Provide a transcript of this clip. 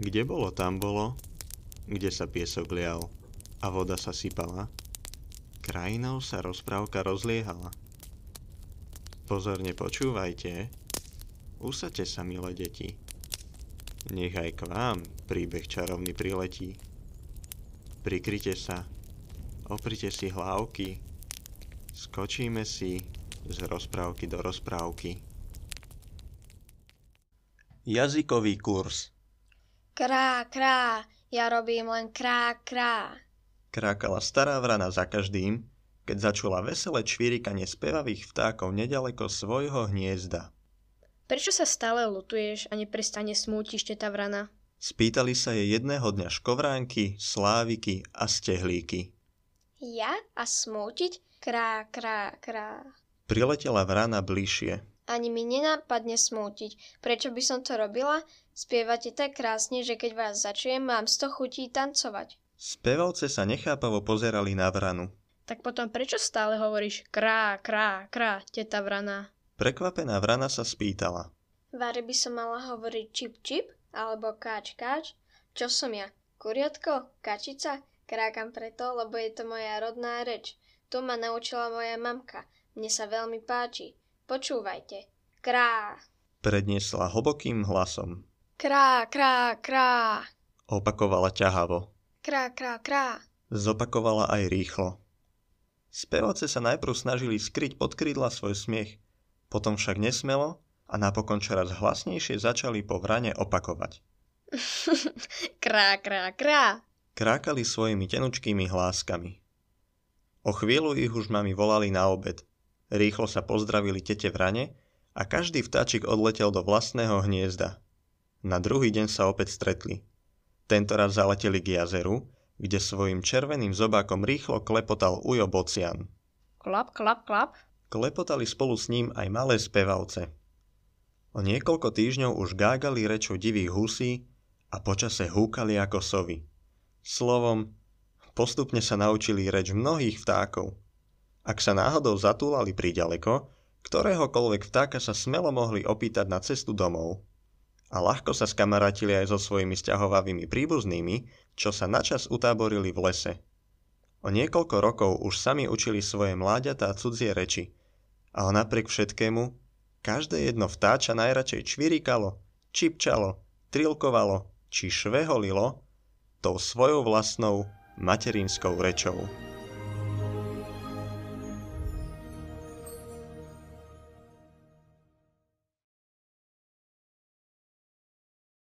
Kde bolo, tam bolo, kde sa piesok lial a voda sa sypala, krajinou sa rozprávka rozliehala. Pozorne počúvajte, usadte sa, milé deti. Nech aj k vám príbeh čarovný priletí. Prikryte sa, oprite si hlávky, skočíme si z rozprávky do rozprávky. Jazykový kurz Krá, krá, ja robím len krá, krá. Krákala stará vrana za každým, keď začula veselé čvirikanie spevavých vtákov nedaleko svojho hniezda. Prečo sa stále lutuješ a neprestane smútiš, teta vrana? Spýtali sa jej jedného dňa škovránky, sláviky a stehlíky. Ja a smútiť? Krá, krá, krá. Priletela vrana bližšie. Ani mi nenápadne smútiť. Prečo by som to robila? Spievate tak krásne, že keď vás začujem, mám sto chutí tancovať. Spevovce sa nechápavo pozerali na vranu. Tak potom prečo stále hovoríš krá, krá, krá, teta vrana? Prekvapená vrana sa spýtala. Vary by som mala hovoriť čip čip alebo káč káč? Čo som ja? Kuriatko? Kačica? Krákam preto, lebo je to moja rodná reč. Tu ma naučila moja mamka. Mne sa veľmi páči. Počúvajte. Krá. Predniesla hlbokým hlasom. Krá, krá, krá. Opakovala ťahavo. Krá, krá, krá. Zopakovala aj rýchlo. Speváce sa najprv snažili skryť pod krídla svoj smiech, potom však nesmelo a napokon čoraz hlasnejšie začali po vrane opakovať. krá, krá, krá. Krákali svojimi tenučkými hláskami. O chvíľu ich už mami volali na obed. Rýchlo sa pozdravili tete vrane a každý vtáčik odletel do vlastného hniezda. Na druhý deň sa opäť stretli. Tentoraz zaleteli k jazeru, kde svojim červeným zobákom rýchlo klepotal Ujo Bocian. Klap, klap, klap. Klepotali spolu s ním aj malé spevavce. O niekoľko týždňov už gágali rečou divých husí a počase húkali ako sovy. Slovom, postupne sa naučili reč mnohých vtákov. Ak sa náhodou zatúlali príďaleko, ktoréhokoľvek vtáka sa smelo mohli opýtať na cestu domov. A ľahko sa skamarátili aj so svojimi sťahovavými príbuznými, čo sa načas utáborili v lese. O niekoľko rokov už sami učili svoje mláďatá cudzie reči, ale napriek všetkému, každé jedno vtáča najradšej čvirikalo, čipčalo, trilkovalo či šveholilo tou svojou vlastnou materinskou rečou.